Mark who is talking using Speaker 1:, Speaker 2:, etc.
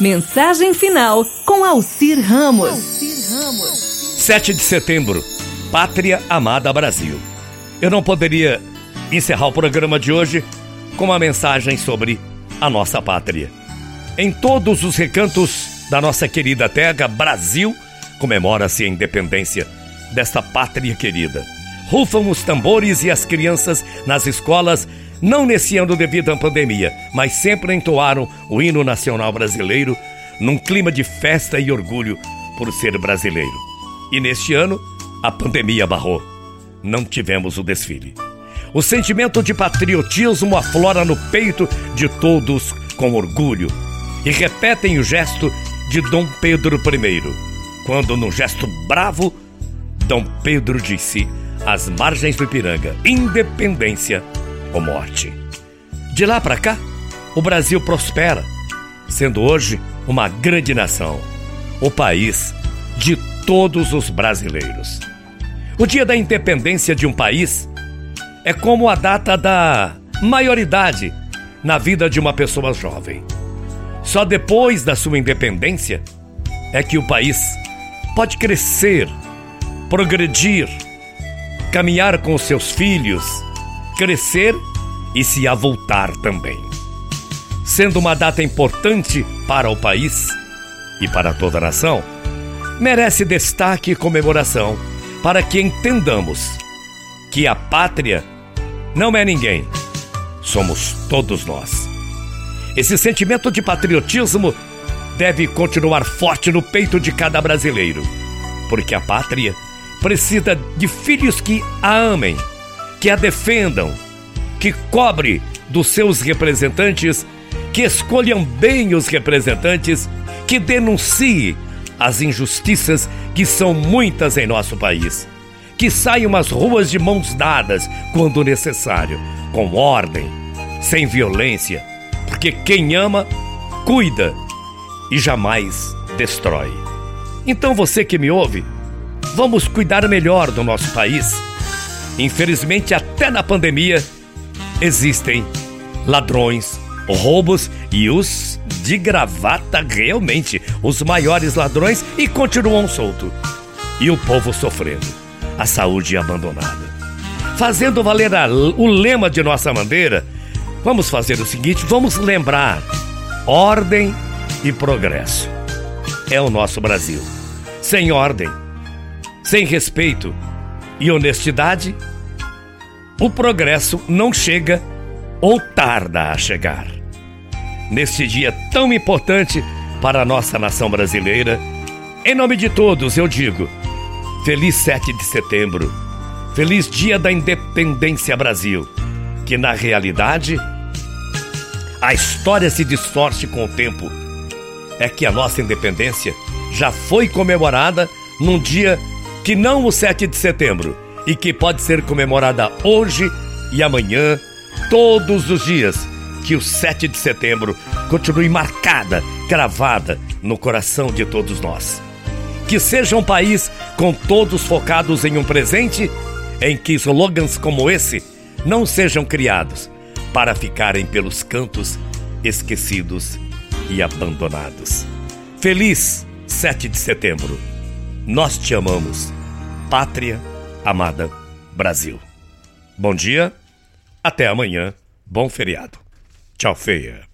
Speaker 1: Mensagem final com Alcir Ramos.
Speaker 2: 7 de setembro, Pátria Amada Brasil. Eu não poderia encerrar o programa de hoje com uma mensagem sobre a nossa pátria. Em todos os recantos da nossa querida terra, Brasil, comemora-se a independência desta pátria querida. Rufam os tambores e as crianças nas escolas não nesse ano devido à pandemia, mas sempre entoaram o hino nacional brasileiro num clima de festa e orgulho por ser brasileiro. E neste ano, a pandemia barrou. Não tivemos o desfile. O sentimento de patriotismo aflora no peito de todos com orgulho e repetem o gesto de Dom Pedro I, quando, num gesto bravo, Dom Pedro disse às margens do Ipiranga: independência ou morte. De lá para cá, o Brasil prospera, sendo hoje uma grande nação, o país de todos os brasileiros. O dia da independência de um país é como a data da maioridade na vida de uma pessoa jovem. Só depois da sua independência é que o país pode crescer, progredir, caminhar com seus filhos, crescer e se avultar também. Sendo uma data importante para o país e para toda a nação, merece destaque e comemoração para que entendamos que a pátria não é ninguém, somos todos nós. Esse sentimento de patriotismo deve continuar forte no peito de cada brasileiro, porque a pátria precisa de filhos que a amem que a defendam, que cobre dos seus representantes, que escolham bem os representantes, que denuncie as injustiças que são muitas em nosso país, que saiam às ruas de mãos dadas quando necessário, com ordem, sem violência, porque quem ama, cuida e jamais destrói. Então você que me ouve, vamos cuidar melhor do nosso país Infelizmente, até na pandemia, existem ladrões, roubos e os de gravata realmente, os maiores ladrões e continuam solto. E o povo sofrendo, a saúde abandonada. Fazendo valer a, o lema de nossa bandeira, vamos fazer o seguinte: vamos lembrar ordem e progresso. É o nosso Brasil. Sem ordem, sem respeito e honestidade, o progresso não chega ou tarda a chegar. Neste dia tão importante para a nossa nação brasileira, em nome de todos eu digo: Feliz 7 de setembro, feliz Dia da Independência Brasil, que na realidade a história se distorce com o tempo. É que a nossa independência já foi comemorada num dia que não o 7 de setembro, e que pode ser comemorada hoje e amanhã, todos os dias. Que o 7 de setembro continue marcada, gravada no coração de todos nós. Que seja um país com todos focados em um presente em que slogans como esse não sejam criados para ficarem pelos cantos esquecidos e abandonados. Feliz 7 de setembro. Nós te amamos. Pátria amada Brasil. Bom dia, até amanhã, bom feriado. Tchau, feia.